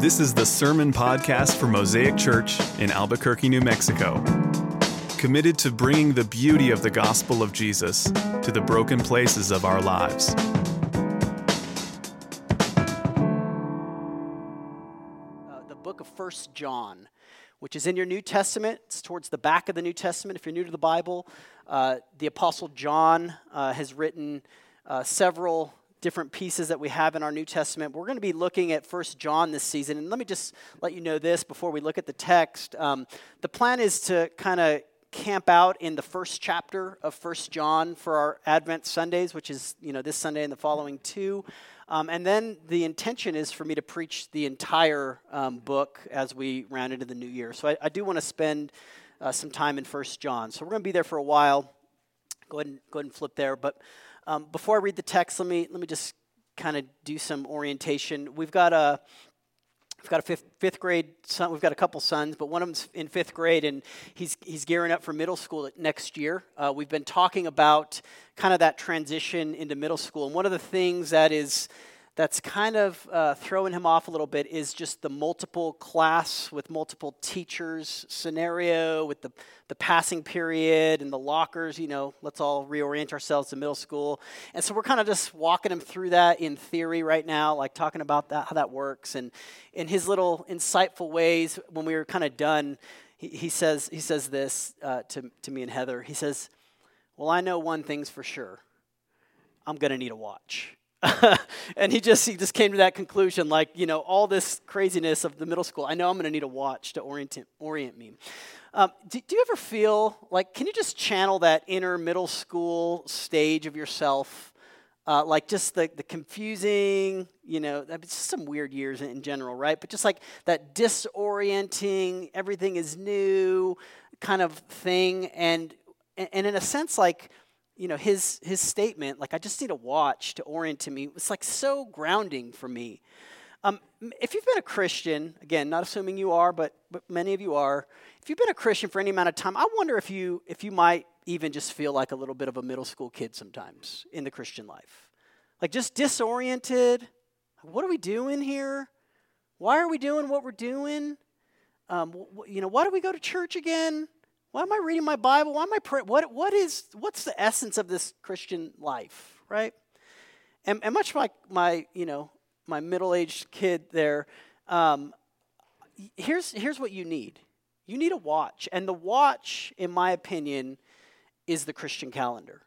This is the Sermon Podcast for Mosaic Church in Albuquerque, New Mexico. Committed to bringing the beauty of the gospel of Jesus to the broken places of our lives. uh, the book of First John, which is in your New Testament. It's towards the back of the New Testament. If you're new to the Bible, uh, the Apostle John uh, has written uh, several different pieces that we have in our New Testament. We're going to be looking at First John this season, and let me just let you know this before we look at the text. Um, the plan is to kind of camp out in the first chapter of First John for our Advent Sundays, which is you know this Sunday and the following two. Um, and then the intention is for me to preach the entire um, book as we round into the new year. So I, I do want to spend uh, some time in First John. So we're going to be there for a while. Go ahead and go ahead and flip there. But um, before I read the text, let me let me just kind of do some orientation. We've got a We've got a fifth, fifth grade son. We've got a couple sons, but one of them's in fifth grade, and he's he's gearing up for middle school next year. Uh, we've been talking about kind of that transition into middle school, and one of the things that is that's kind of uh, throwing him off a little bit is just the multiple class with multiple teachers scenario with the, the passing period and the lockers you know let's all reorient ourselves to middle school. And so we're kind of just walking him through that in theory right now like talking about that how that works. And in his little insightful ways when we were kind of done he, he says he says this uh, to, to me and heather. He says well i know one thing's for sure. I'm going to need a watch and he just he just came to that conclusion like you know all this craziness of the middle school i know i'm going to need a watch to orient orient me. Um, do, do, you ever feel like can you just channel that inner middle school stage of yourself uh, like just the, the confusing you know it's just some weird years in general right? But just like that disorienting everything is new kind of thing and and in a sense like you know his his statement like i just need a watch to orient to me was like so grounding for me. Um, if you've been a christian again not assuming you are but, but many of you are if you've been a christian for any amount of time i wonder if you if you might even just feel like a little bit of a middle school kid sometimes in the christian life. Like just disoriented. What are we doing here? Why are we doing what we're doing? Um, you know why do we go to church again why am I reading my Bible? Why am I praying? What, what is, what's the essence of this Christian life, right? And, and much like my, you know, my middle-aged kid there, um, here's, here's what you need. You need a watch. And the watch, in my opinion, is the Christian calendar.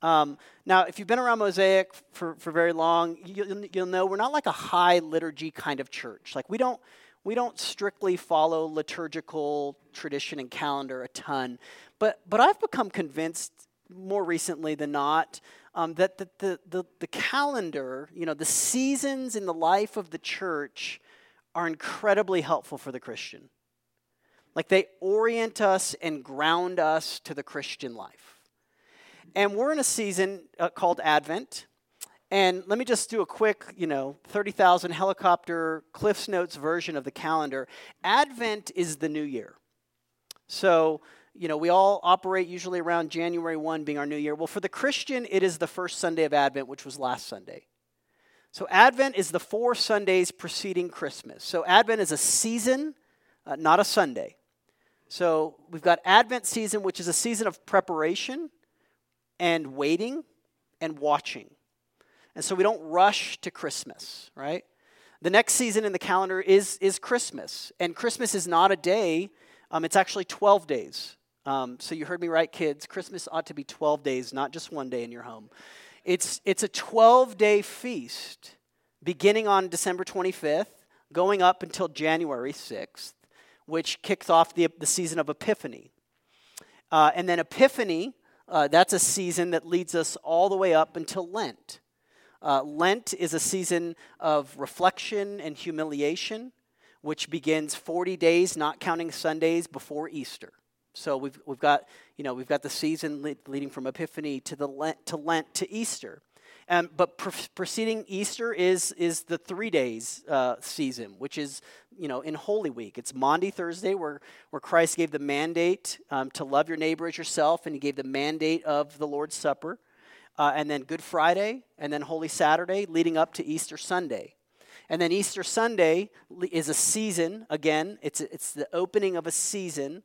Um, now, if you've been around Mosaic for, for very long, you'll, you'll know we're not like a high liturgy kind of church. Like, we don't, we don't strictly follow liturgical tradition and calendar a ton, but, but I've become convinced more recently than not um, that the, the, the, the calendar, you know, the seasons in the life of the church are incredibly helpful for the Christian. Like they orient us and ground us to the Christian life. And we're in a season uh, called Advent. And let me just do a quick, you know, 30,000 helicopter Cliffs Notes version of the calendar. Advent is the new year. So, you know, we all operate usually around January 1 being our new year. Well, for the Christian, it is the first Sunday of Advent, which was last Sunday. So, Advent is the four Sundays preceding Christmas. So, Advent is a season, uh, not a Sunday. So, we've got Advent season, which is a season of preparation and waiting and watching. And so we don't rush to Christmas, right? The next season in the calendar is, is Christmas. And Christmas is not a day, um, it's actually 12 days. Um, so you heard me right, kids. Christmas ought to be 12 days, not just one day in your home. It's, it's a 12 day feast beginning on December 25th, going up until January 6th, which kicks off the, the season of Epiphany. Uh, and then Epiphany, uh, that's a season that leads us all the way up until Lent. Uh, Lent is a season of reflection and humiliation, which begins 40 days, not counting Sundays, before Easter. So we've, we've got, you know, we've got the season leading from Epiphany to, the Lent, to Lent to Easter. Um, but pre- preceding Easter is, is the three days uh, season, which is, you know, in Holy Week. It's Maundy Thursday, where, where Christ gave the mandate um, to love your neighbor as yourself, and he gave the mandate of the Lord's Supper uh, and then Good Friday, and then Holy Saturday, leading up to Easter Sunday. And then Easter Sunday is a season, again, it's, it's the opening of a season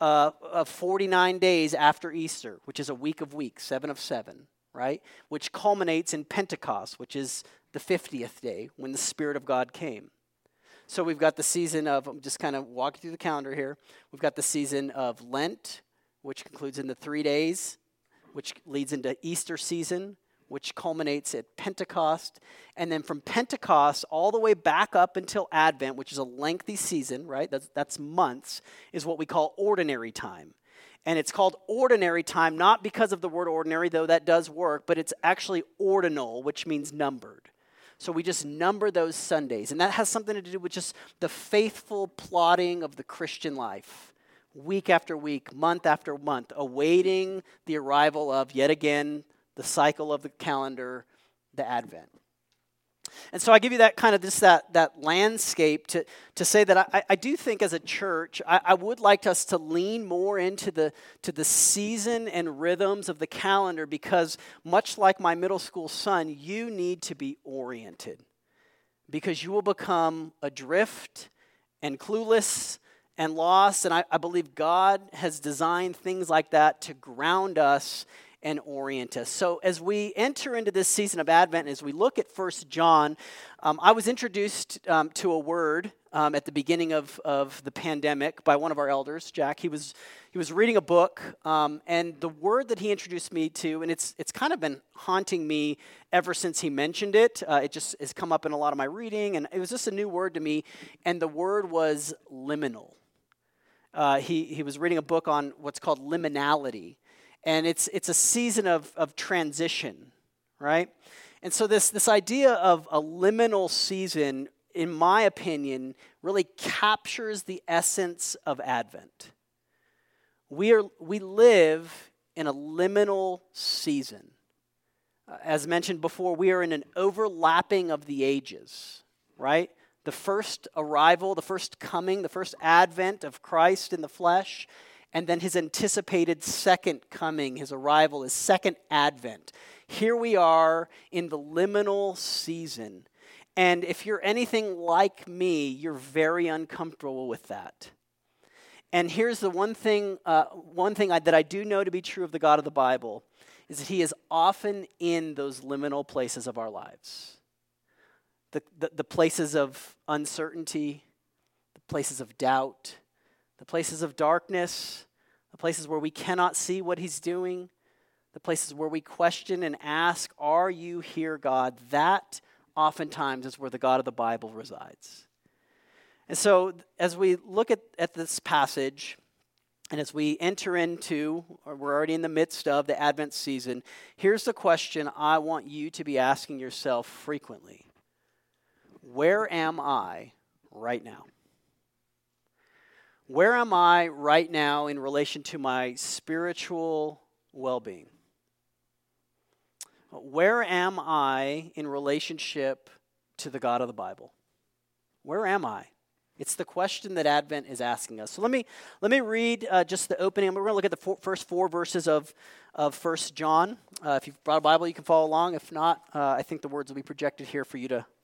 uh, of 49 days after Easter, which is a week of weeks, seven of seven, right? Which culminates in Pentecost, which is the 50th day when the Spirit of God came. So we've got the season of, I'm just kind of walking through the calendar here. We've got the season of Lent, which concludes in the three days, which leads into Easter season, which culminates at Pentecost. And then from Pentecost all the way back up until Advent, which is a lengthy season, right? That's, that's months, is what we call ordinary time. And it's called ordinary time, not because of the word ordinary, though that does work, but it's actually ordinal, which means numbered. So we just number those Sundays. And that has something to do with just the faithful plotting of the Christian life week after week, month after month, awaiting the arrival of, yet again, the cycle of the calendar, the Advent. And so I give you that kind of just that, that landscape to, to say that I, I do think as a church, I, I would like us to lean more into the, to the season and rhythms of the calendar because, much like my middle school son, you need to be oriented because you will become adrift and clueless and loss. And I, I believe God has designed things like that to ground us and orient us. So, as we enter into this season of Advent, as we look at First John, um, I was introduced um, to a word um, at the beginning of, of the pandemic by one of our elders, Jack. He was, he was reading a book, um, and the word that he introduced me to, and it's, it's kind of been haunting me ever since he mentioned it. Uh, it just has come up in a lot of my reading, and it was just a new word to me, and the word was liminal. Uh, he, he was reading a book on what's called liminality. And it's it's a season of, of transition right? And so this this idea of a liminal season in my opinion really captures the essence of advent. We are we live in a liminal season. Uh, as mentioned before we are in an overlapping of the ages right the first arrival the first coming the first advent of christ in the flesh and then his anticipated second coming, his arrival, his second advent. Here we are in the liminal season. And if you're anything like me, you're very uncomfortable with that. And here's the one thing, uh, one thing I, that I do know to be true of the God of the Bible is that He is often in those liminal places of our lives. The, the, the places of uncertainty, the places of doubt, the places of darkness, the places where we cannot see what He's doing, the places where we question and ask, Are you here, God? That oftentimes is where the God of the Bible resides. And so, as we look at, at this passage, and as we enter into, or we're already in the midst of the Advent season, here's the question I want you to be asking yourself frequently Where am I right now? Where am I right now in relation to my spiritual well being? Where am I in relationship to the God of the Bible? Where am I? It's the question that Advent is asking us. So let me let me read uh, just the opening. We're going to look at the first four verses of of First John. Uh, if you've brought a Bible, you can follow along. If not, uh, I think the words will be projected here for you to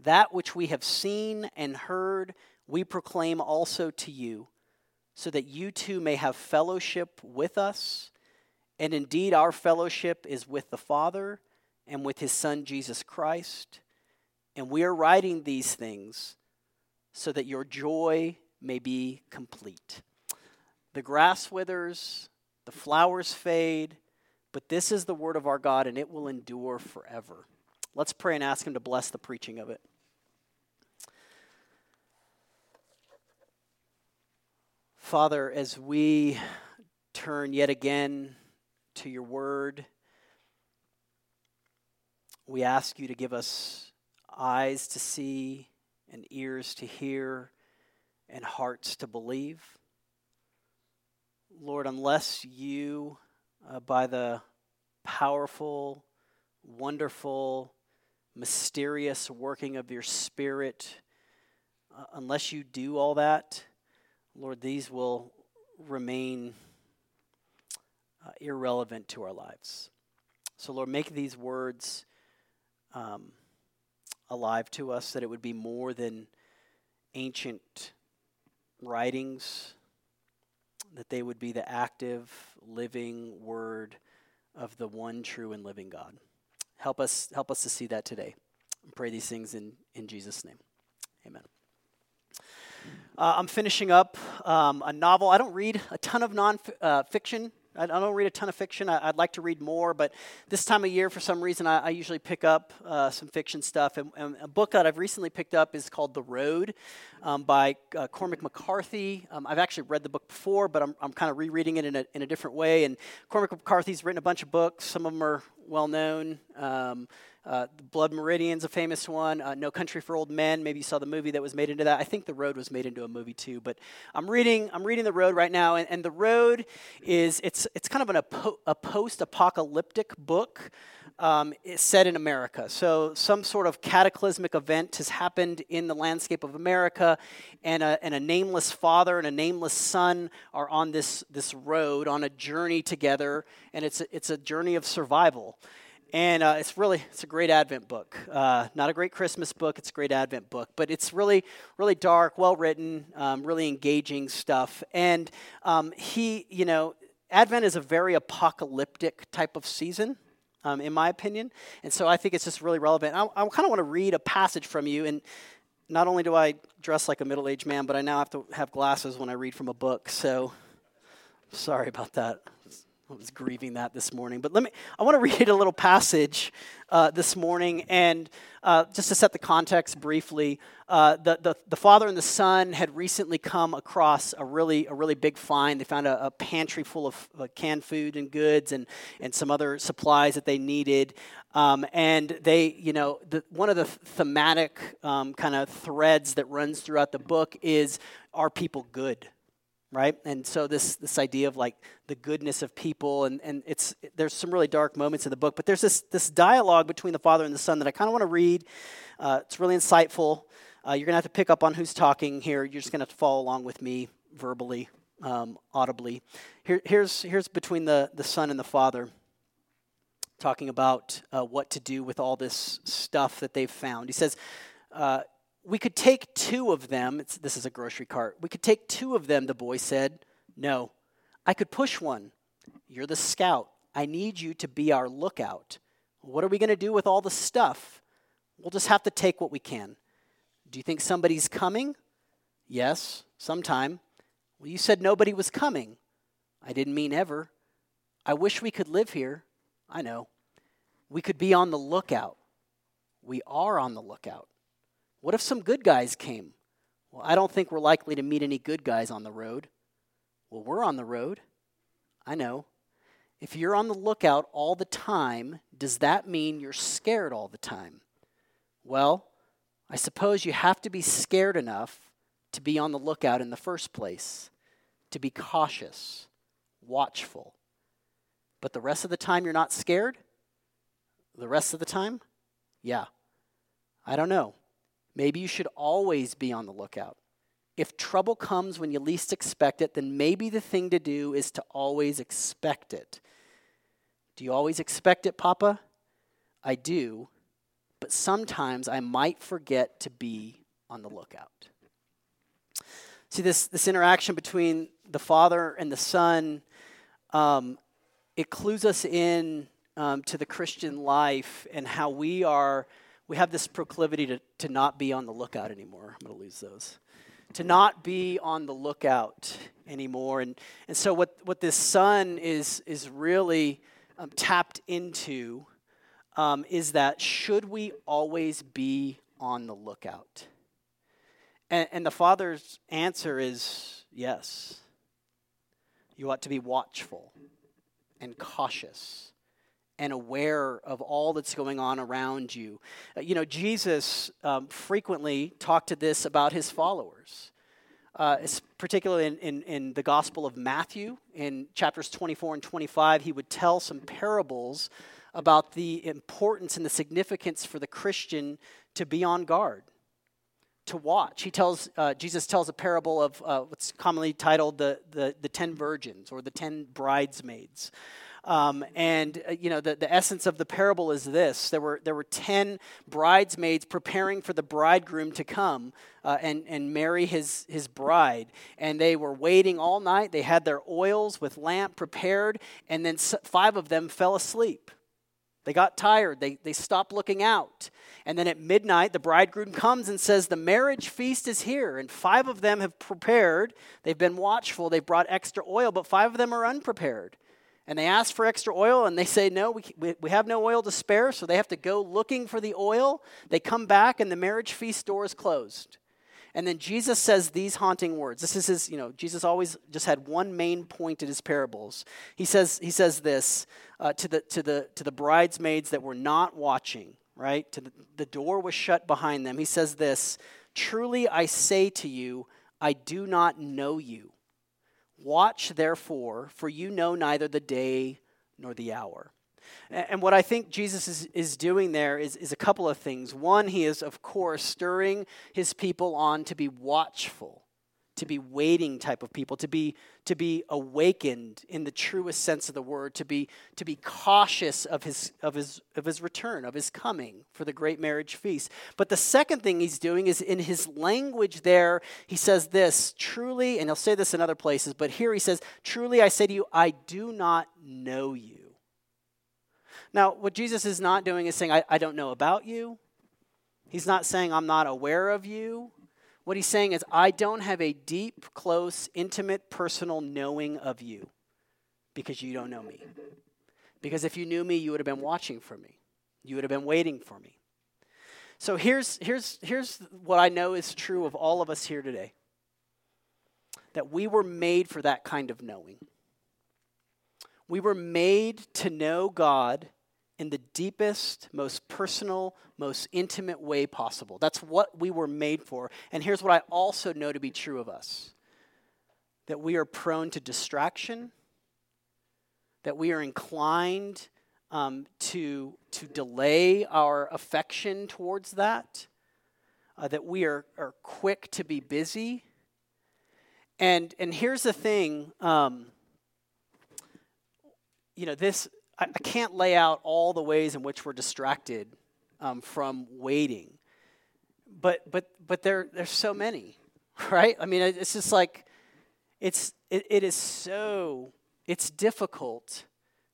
That which we have seen and heard, we proclaim also to you, so that you too may have fellowship with us. And indeed, our fellowship is with the Father and with his Son, Jesus Christ. And we are writing these things so that your joy may be complete. The grass withers, the flowers fade, but this is the word of our God, and it will endure forever. Let's pray and ask him to bless the preaching of it. Father, as we turn yet again to your word, we ask you to give us eyes to see and ears to hear and hearts to believe. Lord, unless you, uh, by the powerful, wonderful, mysterious working of your Spirit, uh, unless you do all that, Lord, these will remain uh, irrelevant to our lives. So, Lord, make these words um, alive to us, that it would be more than ancient writings, that they would be the active, living word of the one true and living God. Help us, help us to see that today. I pray these things in, in Jesus' name. Amen. Uh, I'm finishing up um, a novel. I don't read a ton of nonfiction. Uh, I, don't read a ton of fiction. I, would like to read more, but this time of year, for some reason, I, usually pick up uh, some fiction stuff. And, and, a book that I've recently picked up is called The Road um, by uh, Cormac McCarthy. Um, I've actually read the book before, but I'm, I'm kind of rereading it in a, in a different way. And Cormac McCarthy's written a bunch of books. Some of them are well known. Um, uh, Blood Meridian's a famous one. Uh, no Country for Old Men. Maybe you saw the movie that was made into that. I think The Road was made into a movie too. But I'm reading. I'm reading The Road right now, and, and The Road is it's it's kind of an, a, a post-apocalyptic book. Um, set in America. So, some sort of cataclysmic event has happened in the landscape of America, and a, and a nameless father and a nameless son are on this, this road on a journey together, and it's a, it's a journey of survival. And uh, it's really, it's a great Advent book. Uh, not a great Christmas book, it's a great Advent book. But it's really, really dark, well written, um, really engaging stuff. And um, he, you know, Advent is a very apocalyptic type of season. Um, in my opinion. And so I think it's just really relevant. I, I kind of want to read a passage from you. And not only do I dress like a middle aged man, but I now have to have glasses when I read from a book. So sorry about that. I was grieving that this morning. But let me, I want to read a little passage uh, this morning. And uh, just to set the context briefly, uh, the, the, the, father and the son had recently come across a really, a really big find. They found a, a pantry full of canned food and goods and, and some other supplies that they needed. Um, and they, you know, the, one of the thematic um, kind of threads that runs throughout the book is are people good? Right? And so this this idea of like the goodness of people and and it's there's some really dark moments in the book but there's this this dialogue between the father and the son that i kind of want to read. Uh, it's really insightful. Uh, you're gonna have to pick up on who's talking here. You're just gonna have to follow along with me verbally um, audibly. Here, here's here's between the the son and the father talking about uh, what to do with all this stuff that they've found. He says uh, we could take two of them. This is a grocery cart. We could take two of them, the boy said. No, I could push one. You're the scout. I need you to be our lookout. What are we going to do with all the stuff? We'll just have to take what we can. Do you think somebody's coming? Yes, sometime. Well, you said nobody was coming. I didn't mean ever. I wish we could live here. I know. We could be on the lookout. We are on the lookout. What if some good guys came? Well, I don't think we're likely to meet any good guys on the road. Well, we're on the road. I know. If you're on the lookout all the time, does that mean you're scared all the time? Well, I suppose you have to be scared enough to be on the lookout in the first place, to be cautious, watchful. But the rest of the time, you're not scared? The rest of the time? Yeah. I don't know. Maybe you should always be on the lookout. If trouble comes when you least expect it, then maybe the thing to do is to always expect it. Do you always expect it, Papa? I do, but sometimes I might forget to be on the lookout. See, this, this interaction between the Father and the Son, um, it clues us in um, to the Christian life and how we are we have this proclivity to, to not be on the lookout anymore. I'm going to lose those. To not be on the lookout anymore. And, and so, what, what this son is, is really um, tapped into um, is that should we always be on the lookout? And, and the father's answer is yes. You ought to be watchful and cautious and aware of all that's going on around you. Uh, you know, Jesus um, frequently talked to this about his followers. Uh, particularly in, in, in, the Gospel of Matthew, in chapters 24 and 25, he would tell some parables about the importance and the significance for the Christian to be on guard, to watch. He tells, uh, Jesus tells a parable of uh, what's commonly titled the, the, the ten virgins or the ten bridesmaids. Um, and uh, you know the, the essence of the parable is this: there were there were ten bridesmaids preparing for the bridegroom to come uh, and and marry his his bride, and they were waiting all night. They had their oils with lamp prepared, and then five of them fell asleep. They got tired. They, they stopped looking out. And then at midnight, the bridegroom comes and says, The marriage feast is here. And five of them have prepared. They've been watchful. They've brought extra oil, but five of them are unprepared. And they ask for extra oil, and they say, No, we, we, we have no oil to spare. So they have to go looking for the oil. They come back, and the marriage feast door is closed. And then Jesus says these haunting words. This is his, you know, Jesus always just had one main point in his parables. He says, he says this uh, to, the, to, the, to the bridesmaids that were not watching, right? To the, the door was shut behind them. He says this Truly I say to you, I do not know you. Watch therefore, for you know neither the day nor the hour. And what I think Jesus is, is doing there is, is a couple of things. One, he is, of course, stirring his people on to be watchful, to be waiting type of people, to be, to be awakened in the truest sense of the word, to be, to be cautious of his, of, his, of his return, of his coming for the great marriage feast. But the second thing he's doing is in his language there, he says this truly, and he'll say this in other places, but here he says, Truly I say to you, I do not know you. Now, what Jesus is not doing is saying, I, I don't know about you. He's not saying, I'm not aware of you. What he's saying is, I don't have a deep, close, intimate, personal knowing of you because you don't know me. Because if you knew me, you would have been watching for me, you would have been waiting for me. So here's, here's, here's what I know is true of all of us here today that we were made for that kind of knowing. We were made to know God in the deepest, most personal, most intimate way possible. That's what we were made for. And here's what I also know to be true of us that we are prone to distraction, that we are inclined um, to, to delay our affection towards that, uh, that we are, are quick to be busy. And, and here's the thing um, you know, this, I, I can't lay out all the ways in which we're distracted um, from waiting, but but but there there's so many, right? I mean, it's just like it's it, it is so it's difficult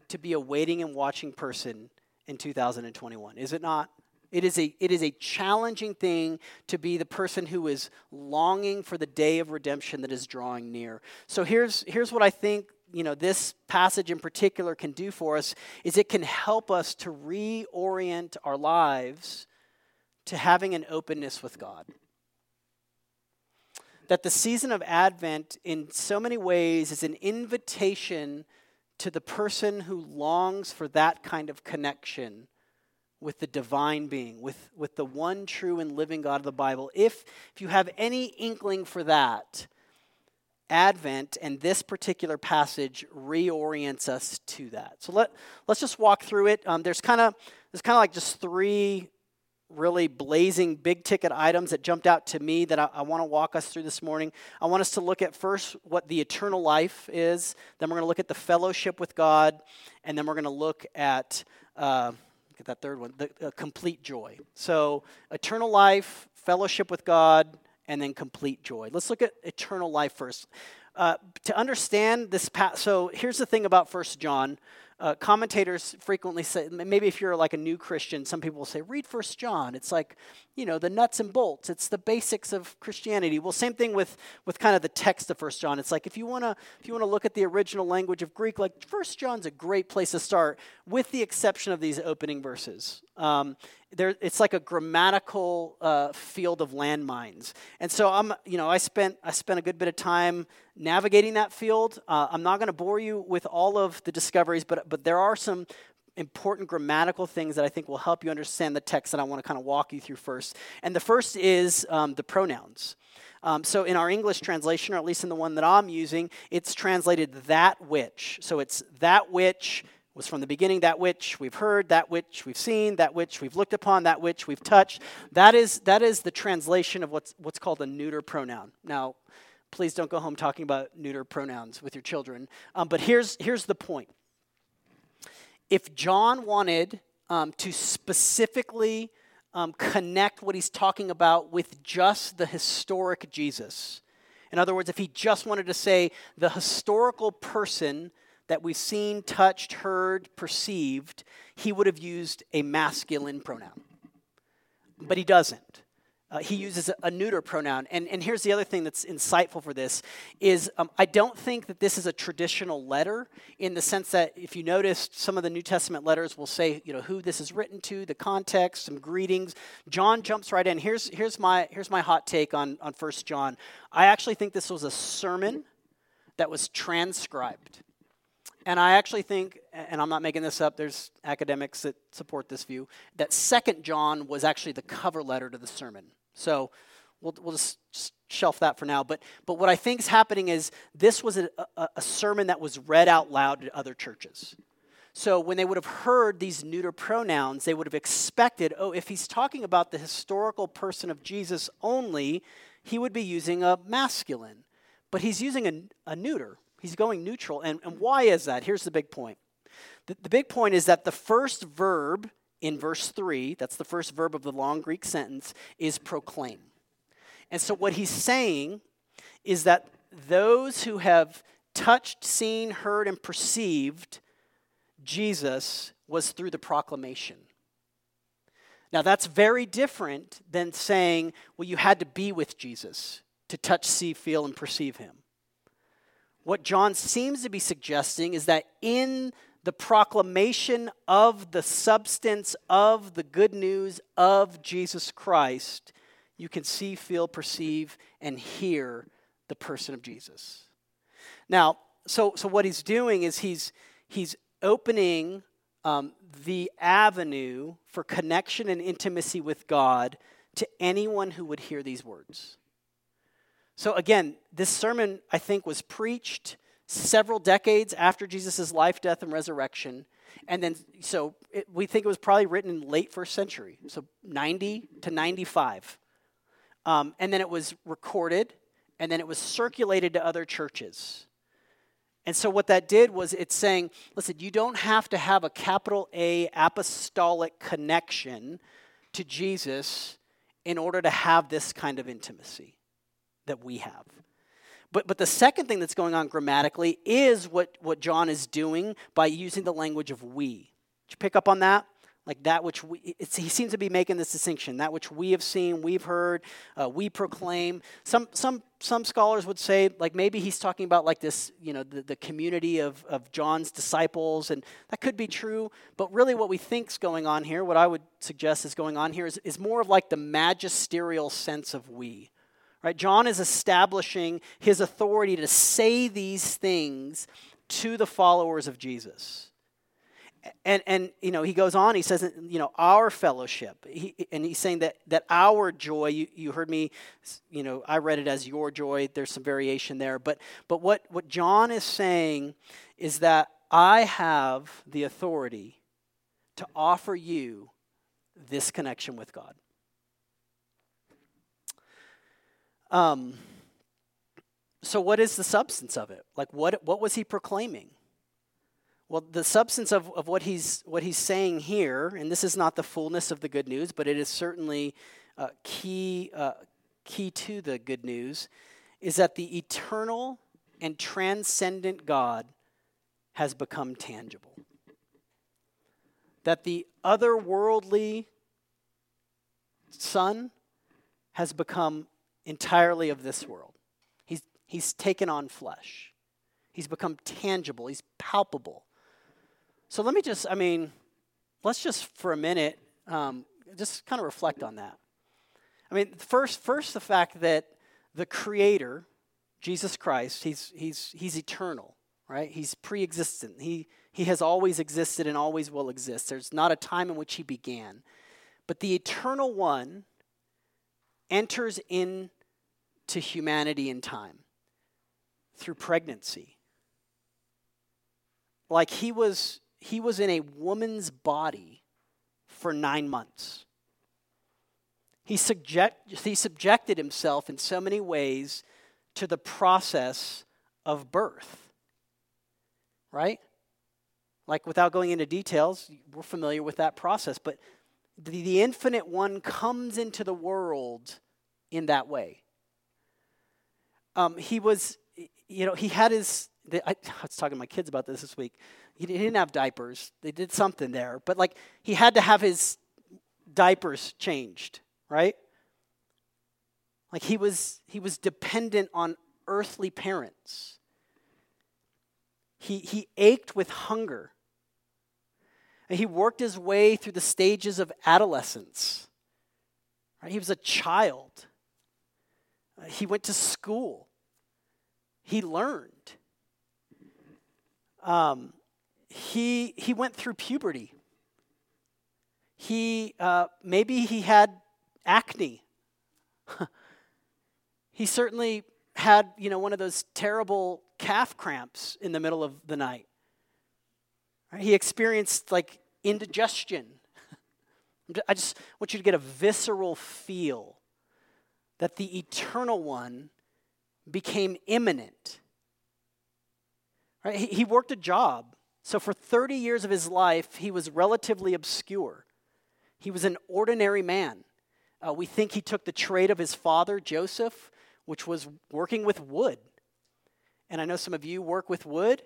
to be a waiting and watching person in 2021, is it not? It is, a, it is a challenging thing to be the person who is longing for the day of redemption that is drawing near. So here's, here's what I think you know this passage in particular can do for us is it can help us to reorient our lives to having an openness with God. That the season of Advent, in so many ways, is an invitation to the person who longs for that kind of connection with the divine being, with, with the one true and living God of the Bible. If, if you have any inkling for that, Advent and this particular passage reorients us to that. So let, let's just walk through it. Um, there's kind of there's kind of like just three really blazing big ticket items that jumped out to me that I, I want to walk us through this morning. I want us to look at first what the eternal life is, then we're going to look at the fellowship with God, and then we're going to look at uh, at that third one, the uh, complete joy. So eternal life, fellowship with God, and then complete joy. Let's look at eternal life first. Uh, to understand this, pa- so here's the thing about First John. Uh, commentators frequently say, maybe if you're like a new Christian, some people will say, read First John. It's like, you know, the nuts and bolts. It's the basics of Christianity. Well, same thing with with kind of the text of First John. It's like if you wanna if you wanna look at the original language of Greek, like First John's a great place to start, with the exception of these opening verses. Um, there, it's like a grammatical uh, field of landmines. And so I'm, you know, I spent I spent a good bit of time navigating that field. Uh, I'm not going to bore you with all of the discoveries, but but there are some important grammatical things that I think will help you understand the text that I want to kind of walk you through first. And the first is um, the pronouns. Um, so in our English translation, or at least in the one that I'm using, it's translated that which. So it's that which was from the beginning, that which we've heard, that which we've seen, that which we've looked upon, that which we've touched. That is, that is the translation of what's, what's called a neuter pronoun. Now, please don't go home talking about neuter pronouns with your children. Um, but here's, here's the point. If John wanted um, to specifically um, connect what he's talking about with just the historic Jesus, in other words, if he just wanted to say the historical person that we've seen, touched, heard, perceived, he would have used a masculine pronoun. But he doesn't. Uh, he uses a, a, neuter pronoun. And, and here's the other thing that's insightful for this is um, I don't think that this is a traditional letter in the sense that if you notice some of the New Testament letters will say, you know, who this is written to, the context, some greetings. John jumps right in. Here's, here's, my, here's my hot take on, on 1 John. I actually think this was a sermon that was transcribed. And I actually think, and I'm not making this up, there's academics that support this view, that Second John was actually the cover letter to the sermon. So we'll, we'll just, just shelf that for now. But, but what I think is happening is this was a, a, a sermon that was read out loud to other churches. So when they would have heard these neuter pronouns, they would have expected, oh, if he's talking about the historical person of Jesus only, he would be using a masculine. But he's using a, a neuter. He's going neutral. And, and why is that? Here's the big point. The, the big point is that the first verb in verse 3, that's the first verb of the long Greek sentence, is proclaim. And so what he's saying is that those who have touched, seen, heard, and perceived Jesus was through the proclamation. Now, that's very different than saying, well, you had to be with Jesus to touch, see, feel, and perceive him. What John seems to be suggesting is that in the proclamation of the substance of the good news of Jesus Christ, you can see, feel, perceive, and hear the person of Jesus. Now, so, so what he's doing is he's, he's opening um, the avenue for connection and intimacy with God to anyone who would hear these words. So, again, this sermon, I think, was preached several decades after Jesus' life, death, and resurrection. And then, so it, we think it was probably written in late first century, so 90 to 95. Um, and then it was recorded, and then it was circulated to other churches. And so, what that did was it's saying, listen, you don't have to have a capital A apostolic connection to Jesus in order to have this kind of intimacy that we have. But, but the second thing that's going on grammatically is what, what John is doing by using the language of we. Did you pick up on that? Like that which we, he seems to be making this distinction. That which we have seen, we've heard, uh, we proclaim. Some, some, some scholars would say, like maybe he's talking about like this, you know, the, the community of, of John's disciples, and that could be true. But really, what we think's going on here, what I would suggest is going on here, is, is more of like the magisterial sense of we. Right? John is establishing his authority to say these things to the followers of Jesus. And, and you know he goes on he says you know our fellowship he, and he's saying that that our joy you, you heard me you know i read it as your joy there's some variation there but but what what john is saying is that i have the authority to offer you this connection with god Um, so, what is the substance of it? Like, what, what was he proclaiming? Well, the substance of, of what, he's, what he's saying here, and this is not the fullness of the good news, but it is certainly uh, key, uh, key to the good news, is that the eternal and transcendent God has become tangible. That the otherworldly Son has become entirely of this world. He's, he's taken on flesh, he's become tangible, he's palpable. So let me just, I mean, let's just for a minute um, just kind of reflect on that. I mean, first, first the fact that the Creator, Jesus Christ, he's, he's, he's eternal, right? He's pre existent. He, He has always existed and always will exist. There's not a time in which he began. But the eternal one enters into humanity in time through pregnancy. Like he was he was in a woman's body for 9 months. He, subject, he subjected himself in so many ways to the process of birth. Right? Like, without going into details, we're familiar with that process, but the, the infinite one comes into the world in that way. Um, he was, you know, he had his, I, I was talking to my kids about this this week. He didn't have diapers. They did something there, but like he had to have his diapers changed, right? Like he was he was dependent on earthly parents. He, he ached with hunger. He worked his way through the stages of adolescence. He was a child. Uh, he went to school. He learned. Um, he, he went through puberty. He, uh, maybe he had acne. he certainly had, you know, one of those terrible calf cramps in the middle of the night. He experienced like indigestion. I just want you to get a visceral feel that the eternal one became immanent. Right? He worked a job. So for 30 years of his life, he was relatively obscure. He was an ordinary man. Uh, we think he took the trade of his father, Joseph, which was working with wood. And I know some of you work with wood.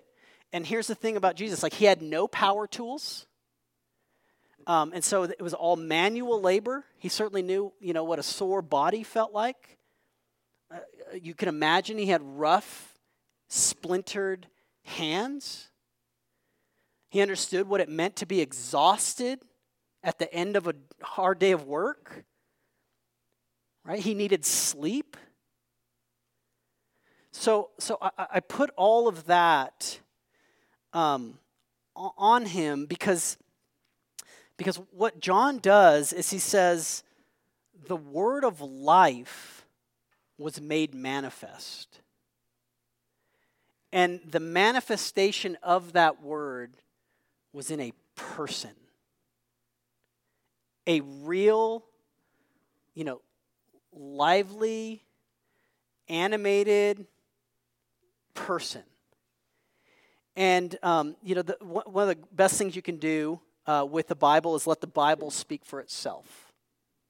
And here's the thing about Jesus like, he had no power tools. Um, and so it was all manual labor. He certainly knew, you know, what a sore body felt like. Uh, you can imagine he had rough, splintered hands. He understood what it meant to be exhausted at the end of a hard day of work. Right? He needed sleep. So, so I, I put all of that um, on him because, because what John does is he says, the word of life was made manifest. And the manifestation of that word was in a person. A real, you know, lively, animated person. And, um, you know, the, one of the best things you can do uh, with the Bible is let the Bible speak for itself.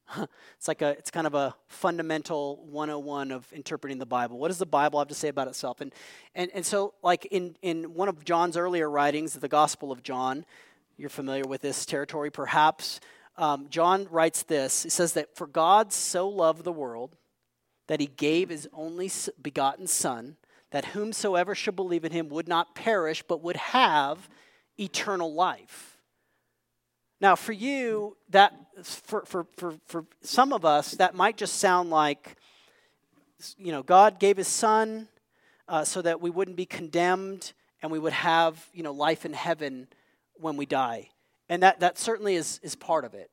it's like a, it's kind of a fundamental 101 of interpreting the Bible. What does the Bible have to say about itself? And, and, and so, like in, in one of John's earlier writings, the Gospel of John, you're familiar with this territory perhaps. Um, John writes this. He says that, For God so loved the world that he gave his only begotten Son that whomsoever should believe in him would not perish, but would have eternal life. Now, for you, that for, for, for, for some of us, that might just sound like, you know, God gave his son uh, so that we wouldn't be condemned and we would have, you know, life in heaven when we die. And that, that certainly is, is part of it.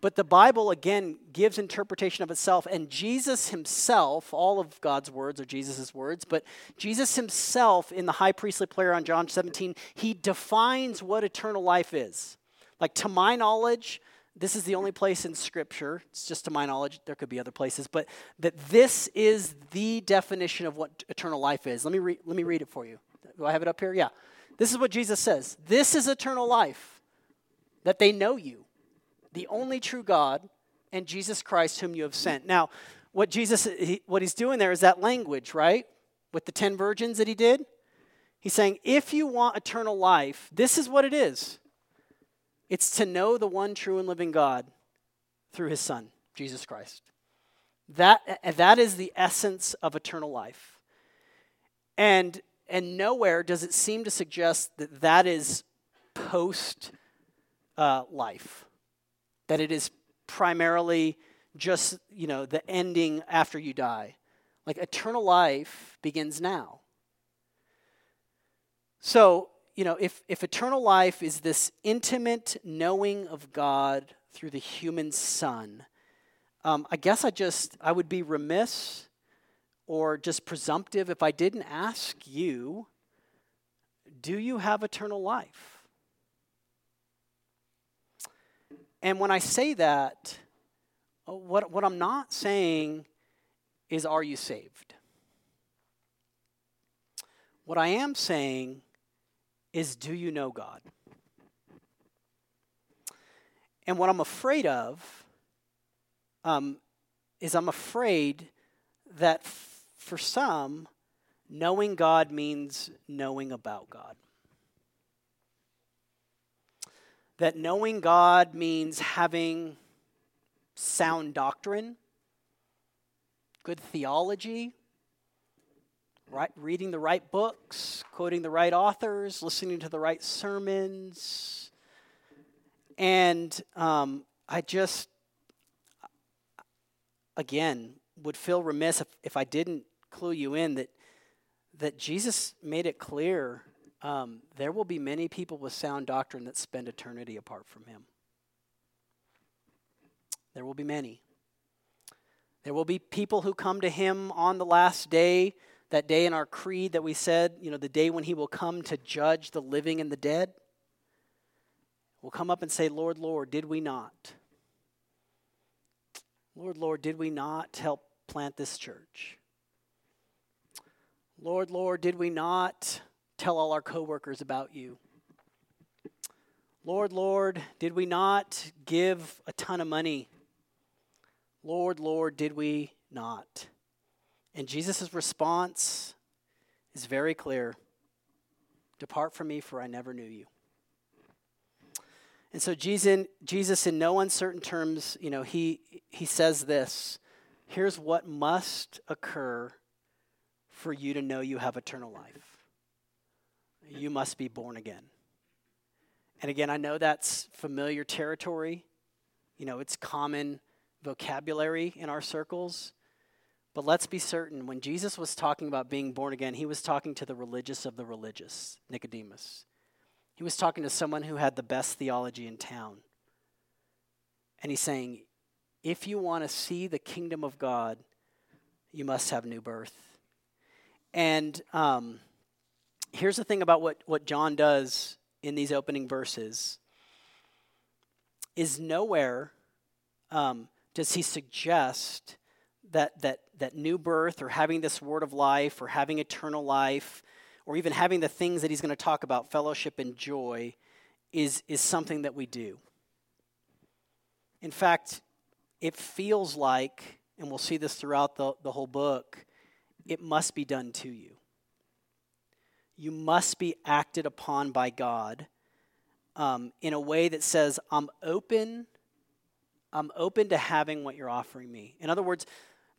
But the Bible, again, gives interpretation of itself, and Jesus himself, all of God's words are Jesus' words, but Jesus himself, in the high priestly prayer on John 17, he defines what eternal life is. Like, to my knowledge, this is the only place in Scripture, it's just to my knowledge, there could be other places, but that this is the definition of what eternal life is. Let me, re- let me read it for you. Do I have it up here? Yeah. This is what Jesus says This is eternal life, that they know you the only true God, and Jesus Christ, whom you have sent. Now, what Jesus, he, what he's doing there is that language, right? With the 10 virgins that he did. He's saying, if you want eternal life, this is what it is it's to know the one true and living God through his Son, Jesus Christ. That, that is the essence of eternal life. And, and nowhere does it seem to suggest that that is post uh, life that it is primarily just, you know, the ending after you die. Like eternal life begins now. So, you know, if, if eternal life is this intimate knowing of God through the human Son, um, I guess I just, I would be remiss or just presumptive if I didn't ask you, do you have eternal life? And when I say that, uh, what, what I'm not saying is, are you saved? What I am saying is do you know God? And what I'm afraid of um, is I'm afraid that f- for some, knowing God means knowing about God. That knowing God means having sound doctrine, good theology, right, reading the right books, quoting the right authors, listening to the right sermons. And um, I just, again, would feel remiss if, if I didn't clue you in that, that Jesus made it clear um, there will be many people with sound doctrine that spend eternity apart from Him. There will be many. There will be people who come to Him on the last day that day in our creed that we said, you know, the day when he will come to judge the living and the dead, will come up and say, Lord, Lord, did we not? Lord, Lord, did we not help plant this church? Lord, Lord, did we not tell all our coworkers about you? Lord, Lord, did we not give a ton of money? Lord, Lord, did we not? And Jesus' response is very clear Depart from me, for I never knew you. And so Jesus, Jesus, in no uncertain terms, you know, he, he says this here's what must occur for you to know you have eternal life. You must be born again. And again, I know that's familiar territory. You know, it's common vocabulary in our circles. But let's be certain when Jesus was talking about being born again, he was talking to the religious of the religious, Nicodemus. He was talking to someone who had the best theology in town. And he's saying, if you want to see the kingdom of God, you must have new birth. And um, here's the thing about what, what John does in these opening verses is nowhere um, does he suggest that, that, that new birth or having this word of life or having eternal life or even having the things that he's going to talk about, fellowship and joy, is, is something that we do. In fact, it feels like, and we'll see this throughout the, the whole book, it must be done to you. You must be acted upon by God um, in a way that says, I'm open. I'm open to having what you're offering me. In other words,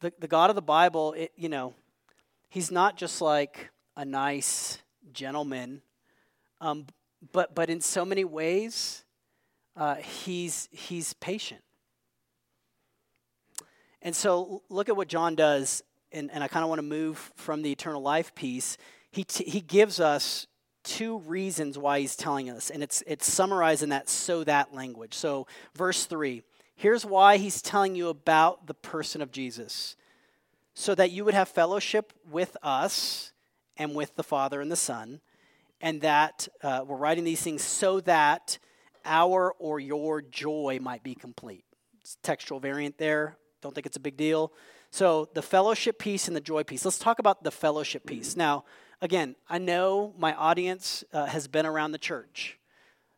the, the God of the Bible, it, you know, he's not just like a nice gentleman, um, but, but in so many ways, uh, he's, he's patient. And so look at what John does, and, and I kind of want to move from the eternal life piece. He, t- he gives us two reasons why he's telling us, and it's, it's summarized in that so that language. So, verse 3 Here's why he's telling you about the person of Jesus so that you would have fellowship with us and with the Father and the Son, and that uh, we're writing these things so that our or your joy might be complete. It's textual variant there. Don't think it's a big deal. So, the fellowship piece and the joy piece. Let's talk about the fellowship piece. Now, again, I know my audience uh, has been around the church.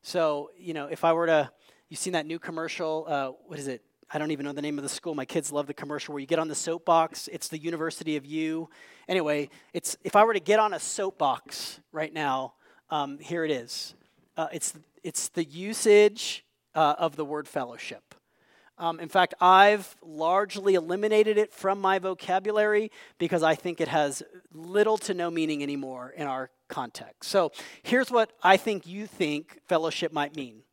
So, you know, if I were to You've seen that new commercial. Uh, what is it? I don't even know the name of the school. My kids love the commercial where you get on the soapbox. It's the University of You. Anyway, it's if I were to get on a soapbox right now, um, here it is. Uh, it's it's the usage uh, of the word fellowship. Um, in fact, I've largely eliminated it from my vocabulary because I think it has little to no meaning anymore in our context. So here's what I think you think fellowship might mean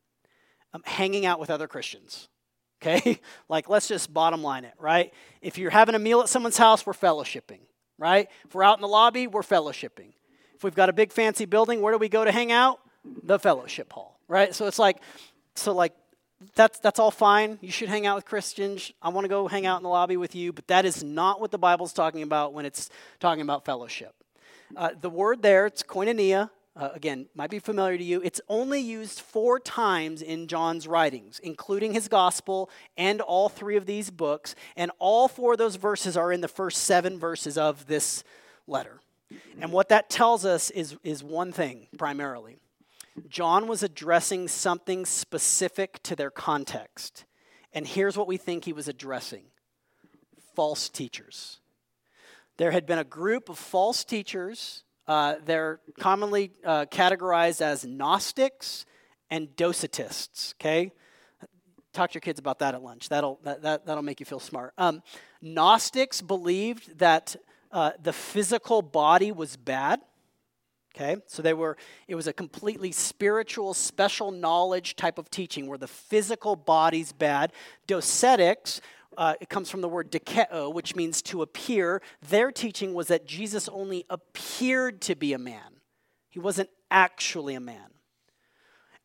um, hanging out with other Christians. Okay? like, let's just bottom line it, right? If you're having a meal at someone's house, we're fellowshipping, right? If we're out in the lobby, we're fellowshipping. If we've got a big fancy building, where do we go to hang out? the fellowship hall, right? So it's like, so like, that's that's all fine. You should hang out with Christians. I want to go hang out in the lobby with you, but that is not what the Bible's talking about when it's talking about fellowship. Uh, the word there, it's koinonia. Uh, again, might be familiar to you. It's only used four times in John's writings, including his gospel and all three of these books. And all four of those verses are in the first seven verses of this letter. And what that tells us is, is one thing primarily John was addressing something specific to their context. And here's what we think he was addressing false teachers. There had been a group of false teachers. Uh, they're commonly uh, categorized as Gnostics and Docetists, okay? Talk to your kids about that at lunch. That'll, that, that, that'll make you feel smart. Um, Gnostics believed that uh, the physical body was bad. Okay, so they were, it was a completely spiritual, special knowledge type of teaching where the physical body's bad. Docetics, uh, it comes from the word dokeo, which means to appear. Their teaching was that Jesus only appeared to be a man, he wasn't actually a man.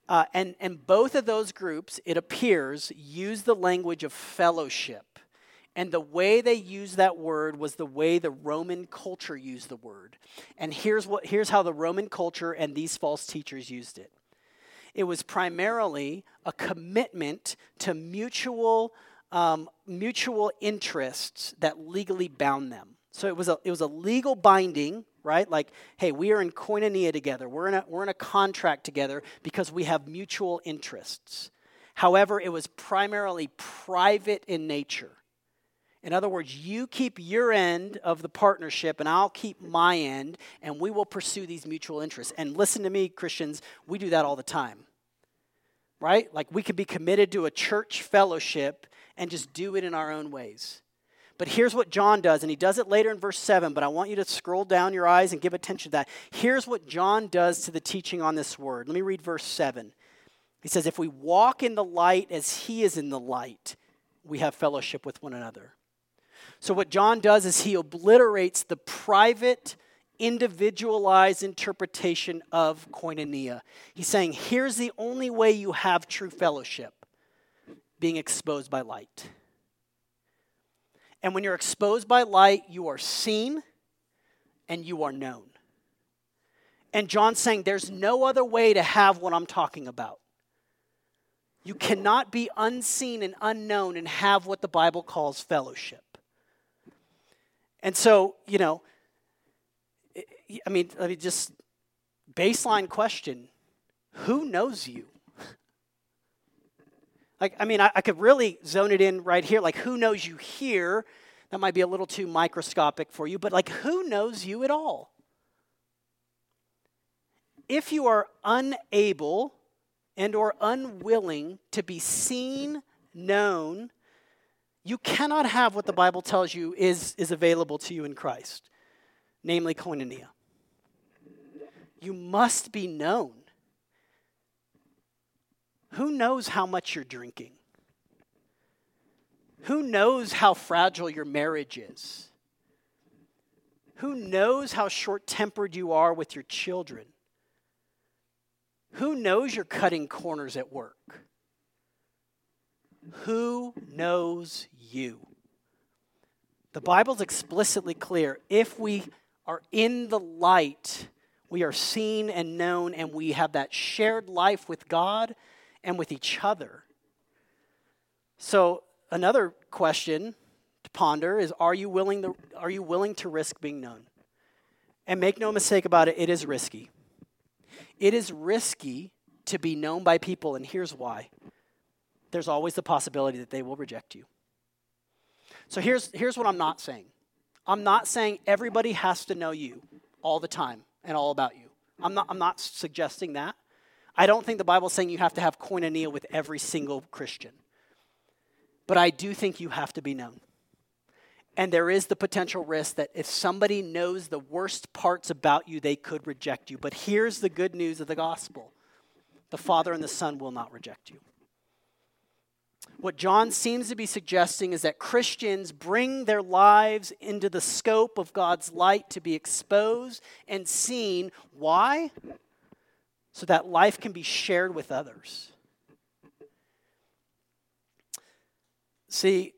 Uh, and, and both of those groups, it appears, use the language of fellowship. And the way they used that word was the way the Roman culture used the word. And here's, what, here's how the Roman culture and these false teachers used it it was primarily a commitment to mutual, um, mutual interests that legally bound them. So it was, a, it was a legal binding, right? Like, hey, we are in koinonia together. We're in, a, we're in a contract together because we have mutual interests. However, it was primarily private in nature. In other words, you keep your end of the partnership and I'll keep my end, and we will pursue these mutual interests. And listen to me, Christians, we do that all the time. Right? Like we could be committed to a church fellowship and just do it in our own ways. But here's what John does, and he does it later in verse 7, but I want you to scroll down your eyes and give attention to that. Here's what John does to the teaching on this word. Let me read verse 7. He says, If we walk in the light as he is in the light, we have fellowship with one another. So, what John does is he obliterates the private, individualized interpretation of koinonia. He's saying, here's the only way you have true fellowship being exposed by light. And when you're exposed by light, you are seen and you are known. And John's saying there's no other way to have what I'm talking about. You cannot be unseen and unknown and have what the Bible calls fellowship. And so, you know, I mean, I mean, just baseline question who knows you? Like, I mean, I, I, could really zone it in right here. Like, who knows you here? That might be a little too microscopic for you, but like, who knows you at all? If you are unable and or unwilling to be seen, known, you cannot have what the Bible tells you is, is available to you in Christ, namely koinonia. You must be known. Who knows how much you're drinking? Who knows how fragile your marriage is? Who knows how short tempered you are with your children? Who knows you're cutting corners at work? Who knows you? The Bible's explicitly clear. If we are in the light, we are seen and known, and we have that shared life with God and with each other. So, another question to ponder is are you willing to, are you willing to risk being known? And make no mistake about it, it is risky. It is risky to be known by people, and here's why there's always the possibility that they will reject you. So here's, here's what I'm not saying I'm not saying everybody has to know you all the time and all about you. I'm not, I'm not suggesting that. I don't think the Bible's saying you have to have koinonia with every single Christian. But I do think you have to be known. And there is the potential risk that if somebody knows the worst parts about you, they could reject you. But here's the good news of the gospel the Father and the Son will not reject you. What John seems to be suggesting is that Christians bring their lives into the scope of God's light to be exposed and seen. Why? So that life can be shared with others. See,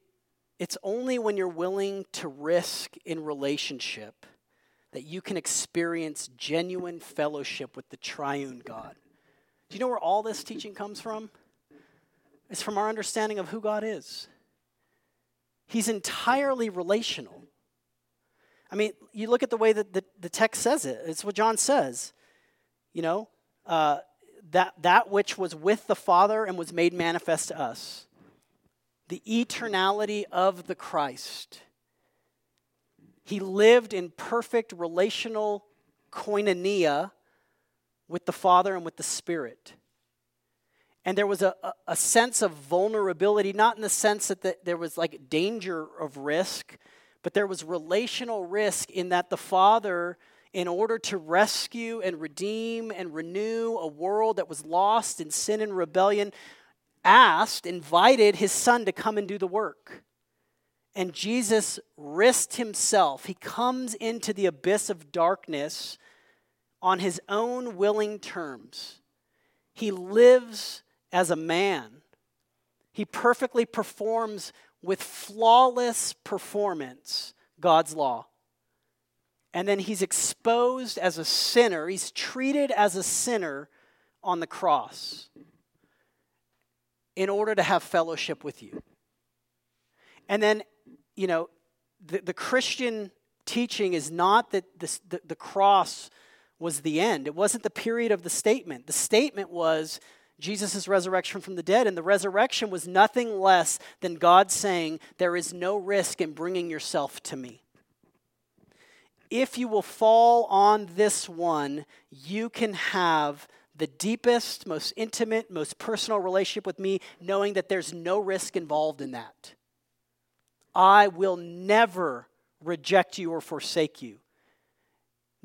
it's only when you're willing to risk in relationship that you can experience genuine fellowship with the triune God. Do you know where all this teaching comes from? It's from our understanding of who God is. He's entirely relational. I mean, you look at the way that the, the text says it, it's what John says. You know, uh, that, that which was with the Father and was made manifest to us. The eternality of the Christ. He lived in perfect relational koinonia with the Father and with the Spirit. And there was a, a, a sense of vulnerability, not in the sense that the, there was like danger of risk, but there was relational risk in that the Father, in order to rescue and redeem and renew a world that was lost in sin and rebellion, asked, invited his Son to come and do the work. And Jesus risked himself. He comes into the abyss of darkness on his own willing terms. He lives as a man. He perfectly performs with flawless performance God's law. And then he's exposed as a sinner, he's treated as a sinner on the cross in order to have fellowship with you. And then you know, the, the Christian teaching is not that this, the, the cross was the end. It wasn't the period of the statement. The statement was Jesus' resurrection from the dead, and the resurrection was nothing less than God saying, There is no risk in bringing yourself to me. If you will fall on this one, you can have the deepest, most intimate, most personal relationship with me, knowing that there's no risk involved in that. I will never reject you or forsake you.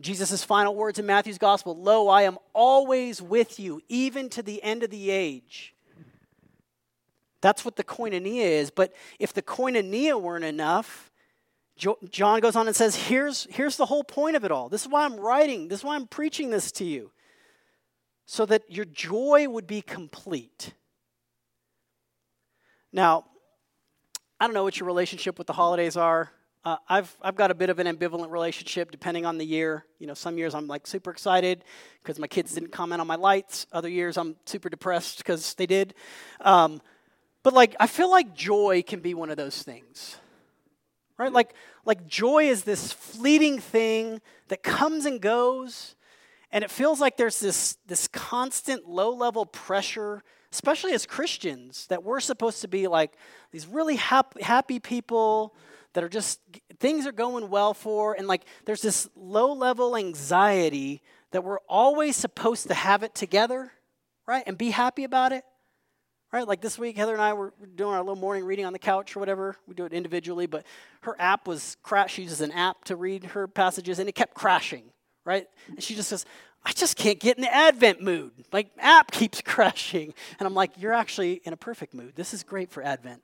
Jesus' final words in Matthew's gospel Lo, I am always with you, even to the end of the age. That's what the koinonia is. But if the koinonia weren't enough, John goes on and says, here's, here's the whole point of it all. This is why I'm writing, this is why I'm preaching this to you. So that your joy would be complete. Now, I don't know what your relationship with the holidays are. Uh, I've, I've got a bit of an ambivalent relationship depending on the year. You know, some years I'm like super excited because my kids didn't comment on my lights. Other years I'm super depressed because they did. Um, but like, I feel like joy can be one of those things, right? Like, like joy is this fleeting thing that comes and goes, and it feels like there's this, this constant low level pressure especially as Christians, that we're supposed to be like these really happy, happy people that are just, things are going well for, and like there's this low level anxiety that we're always supposed to have it together, right? And be happy about it. Right, like this week, Heather and I were doing our little morning reading on the couch or whatever. We do it individually, but her app was crash. She uses an app to read her passages, and it kept crashing. Right, and she just says, I just can't get in the Advent mood. Like, app keeps crashing. And I'm like, you're actually in a perfect mood. This is great for Advent.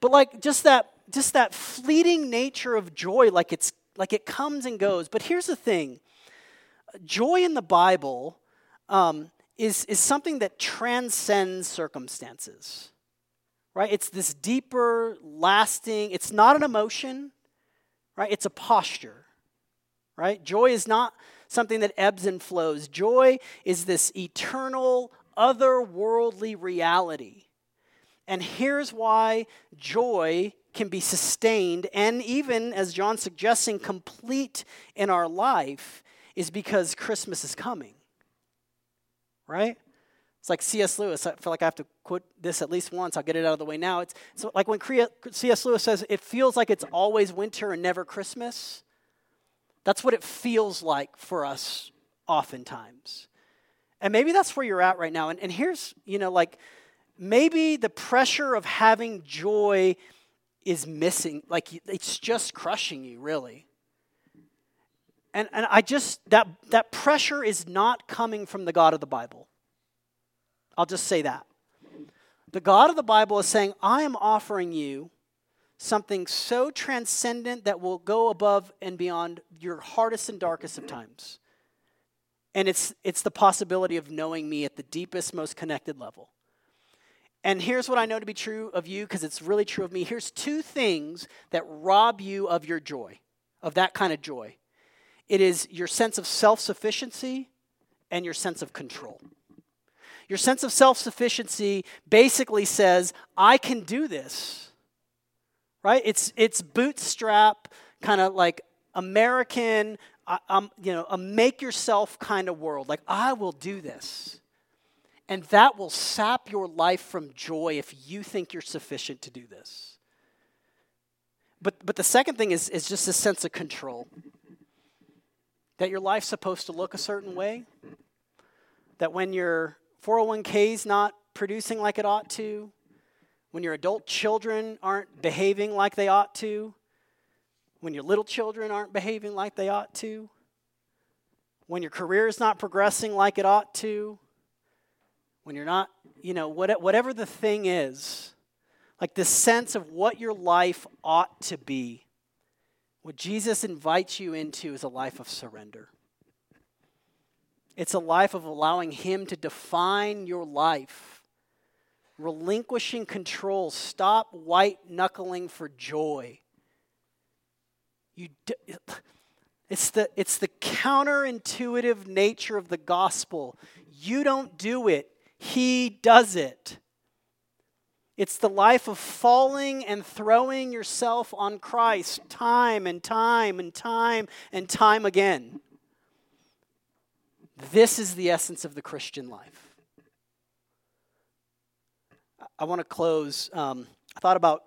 But like just that, just that fleeting nature of joy, like it's like it comes and goes. But here's the thing: joy in the Bible um, is, is something that transcends circumstances. Right? It's this deeper, lasting, it's not an emotion, right? It's a posture. Right? Joy is not something that ebbs and flows. Joy is this eternal, otherworldly reality. And here's why joy can be sustained and even, as John's suggesting, complete in our life is because Christmas is coming. Right? It's like C.S. Lewis. I feel like I have to quote this at least once. I'll get it out of the way now. It's, like when C.S. Lewis says, it feels like it's always winter and never Christmas. That's what it feels like for us oftentimes. And maybe that's where you're at right now. And, and here's, you know, like maybe the pressure of having joy is missing. Like it's just crushing you, really. And, and I just, that, that pressure is not coming from the God of the Bible. I'll just say that. The God of the Bible is saying, I am offering you something so transcendent that will go above and beyond your hardest and darkest of times. and it's, it's the possibility of knowing me at the deepest, most connected level. And here's what I know to be true of you because it's really true of me. Here's two things that rob you of your joy, of that kind of joy it is your sense of self sufficiency and your sense of control. Your sense of self sufficiency basically says, I can do this. Right? It's, it's bootstrap, kind of like American, um, you know, a make yourself kind of world. Like, I will do this. And that will sap your life from joy if you think you're sufficient to do this. But, but the second thing is, is just a sense of control that your life's supposed to look a certain way, that when your 401k is not producing like it ought to, when your adult children aren't behaving like they ought to, when your little children aren't behaving like they ought to, when your career is not progressing like it ought to, when you're not, you know, whatever the thing is, like the sense of what your life ought to be. What Jesus invites you into is a life of surrender. It's a life of allowing Him to define your life, relinquishing control. Stop white knuckling for joy. You it's, the, it's the counterintuitive nature of the gospel. You don't do it, He does it. It's the life of falling and throwing yourself on Christ time and time and time and time again. This is the essence of the Christian life. I want to close. Um, I thought about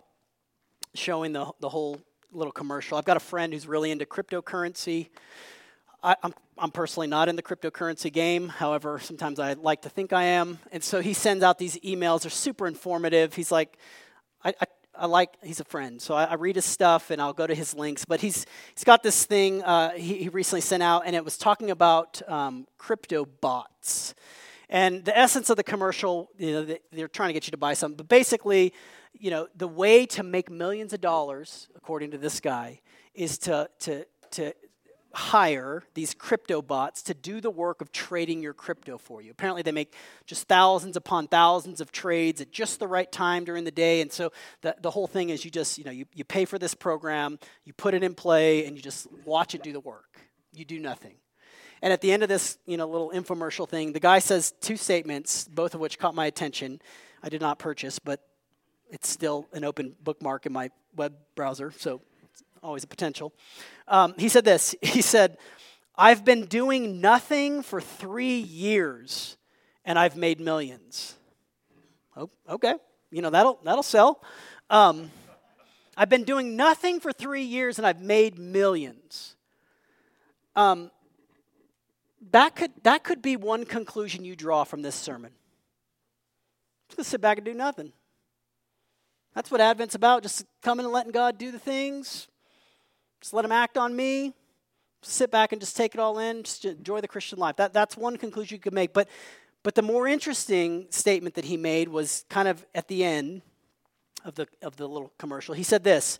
showing the, the whole little commercial. I've got a friend who's really into cryptocurrency. I, I'm, I'm personally not in the cryptocurrency game. However, sometimes I like to think I am. And so he sends out these emails. They're super informative. He's like, I, I, I like, he's a friend. So I, I, read his stuff and I'll go to his links. But he's, he's got this thing uh, he, he, recently sent out, and it was talking about um, crypto bots. And the essence of the commercial, you know, they're trying to get you to buy something. But basically, you know, the way to make millions of dollars, according to this guy, is to, to, to hire these crypto bots to do the work of trading your crypto for you. Apparently, they make just thousands upon thousands of trades at just the right time during the day. And so the, the whole thing is you just, you know, you, you pay for this program, you put it in play, and you just watch it do the work. You do nothing. And at the end of this, you know, little infomercial thing, the guy says two statements, both of which caught my attention. I did not purchase, but it's still an open bookmark in my web browser, so always a potential. Um, he said this He said, I've been doing nothing for three years and I've made millions. Oh, okay. You know, that'll, that'll sell. Um, I've been doing nothing for three years and I've made millions. Um, that, could, that could be one conclusion you draw from this sermon. Just sit back and do nothing. That's what Advent's about, just coming and letting God do the things, just let him act on me. Sit back and just take it all in. Just enjoy the Christian life. That, that's one conclusion you could make. But, but the more interesting statement that he made was kind of at the end of the, of the little commercial. He said this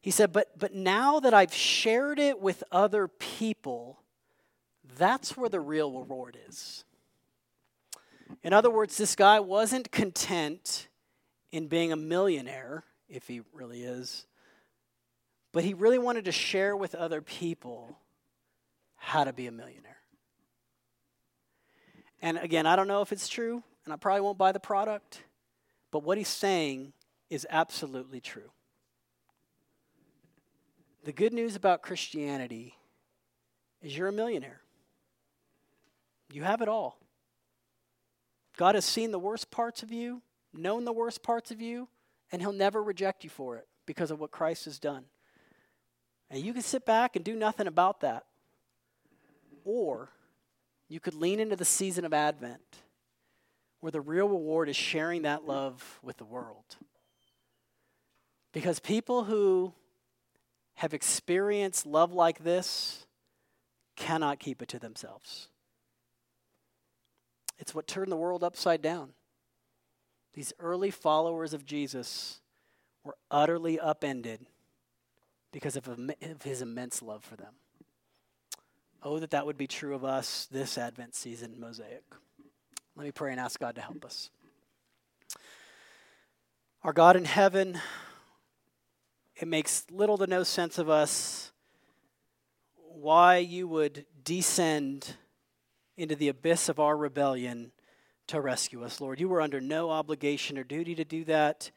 He said, but, but now that I've shared it with other people, that's where the real reward is. In other words, this guy wasn't content in being a millionaire, if he really is. But he really wanted to share with other people how to be a millionaire. And again, I don't know if it's true, and I probably won't buy the product, but what he's saying is absolutely true. The good news about Christianity is you're a millionaire. You have it all. God has seen the worst parts of you, known the worst parts of you, and He'll never reject you for it because of what Christ has done. And you can sit back and do nothing about that. Or you could lean into the season of Advent where the real reward is sharing that love with the world. Because people who have experienced love like this cannot keep it to themselves. It's what turned the world upside down. These early followers of Jesus were utterly upended because of, his immense love for them. Oh, that that would be true of us this Advent season, Mosaic. Let me pray and ask God to help us. Our God in heaven, it makes little to no sense of us why you would descend into the abyss of our rebellion to rescue us, Lord. You were under no obligation or duty to do that.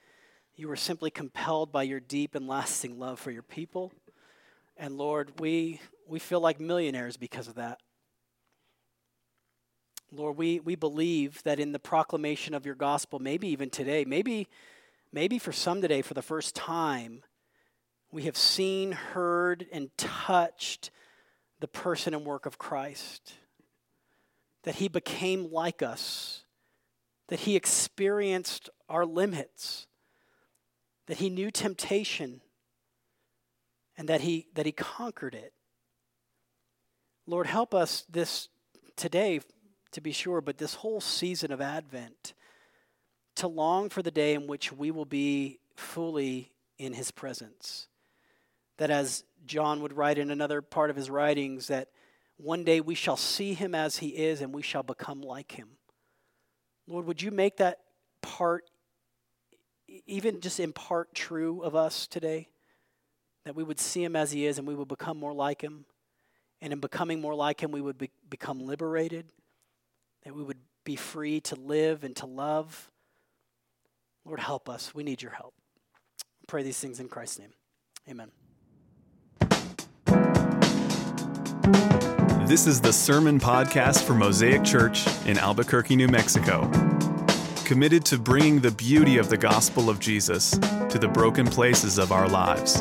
You were simply compelled by your deep and lasting love for your people. And Lord, we, we feel like millionaires because of that. Lord, we, we believe that in the proclamation of your gospel, maybe even today, maybe, maybe for some today, for the first time, we have seen, heard, and touched the person and work of Christ. That he became like us, that he experienced our limits, that he knew temptation, and that he, that he conquered it. Lord, help us this today, to be sure, but this whole season of Advent to long for the day in which we will be fully in his presence. That as John would write in another part of his writings, that one day we shall see him as he is and we shall become like him. Lord, would you make that part, even just in part, true of us today? That we would see him as he is and we would become more like him. And in becoming more like him, we would be, become liberated, that we would be free to live and to love. Lord, help us. We need your help. pray these things in Christ's name. Amen. This is the Sermon Podcast for Mosaic Church in Albuquerque, New Mexico. Committed to bringing the beauty of the gospel of Jesus to the broken places of our lives.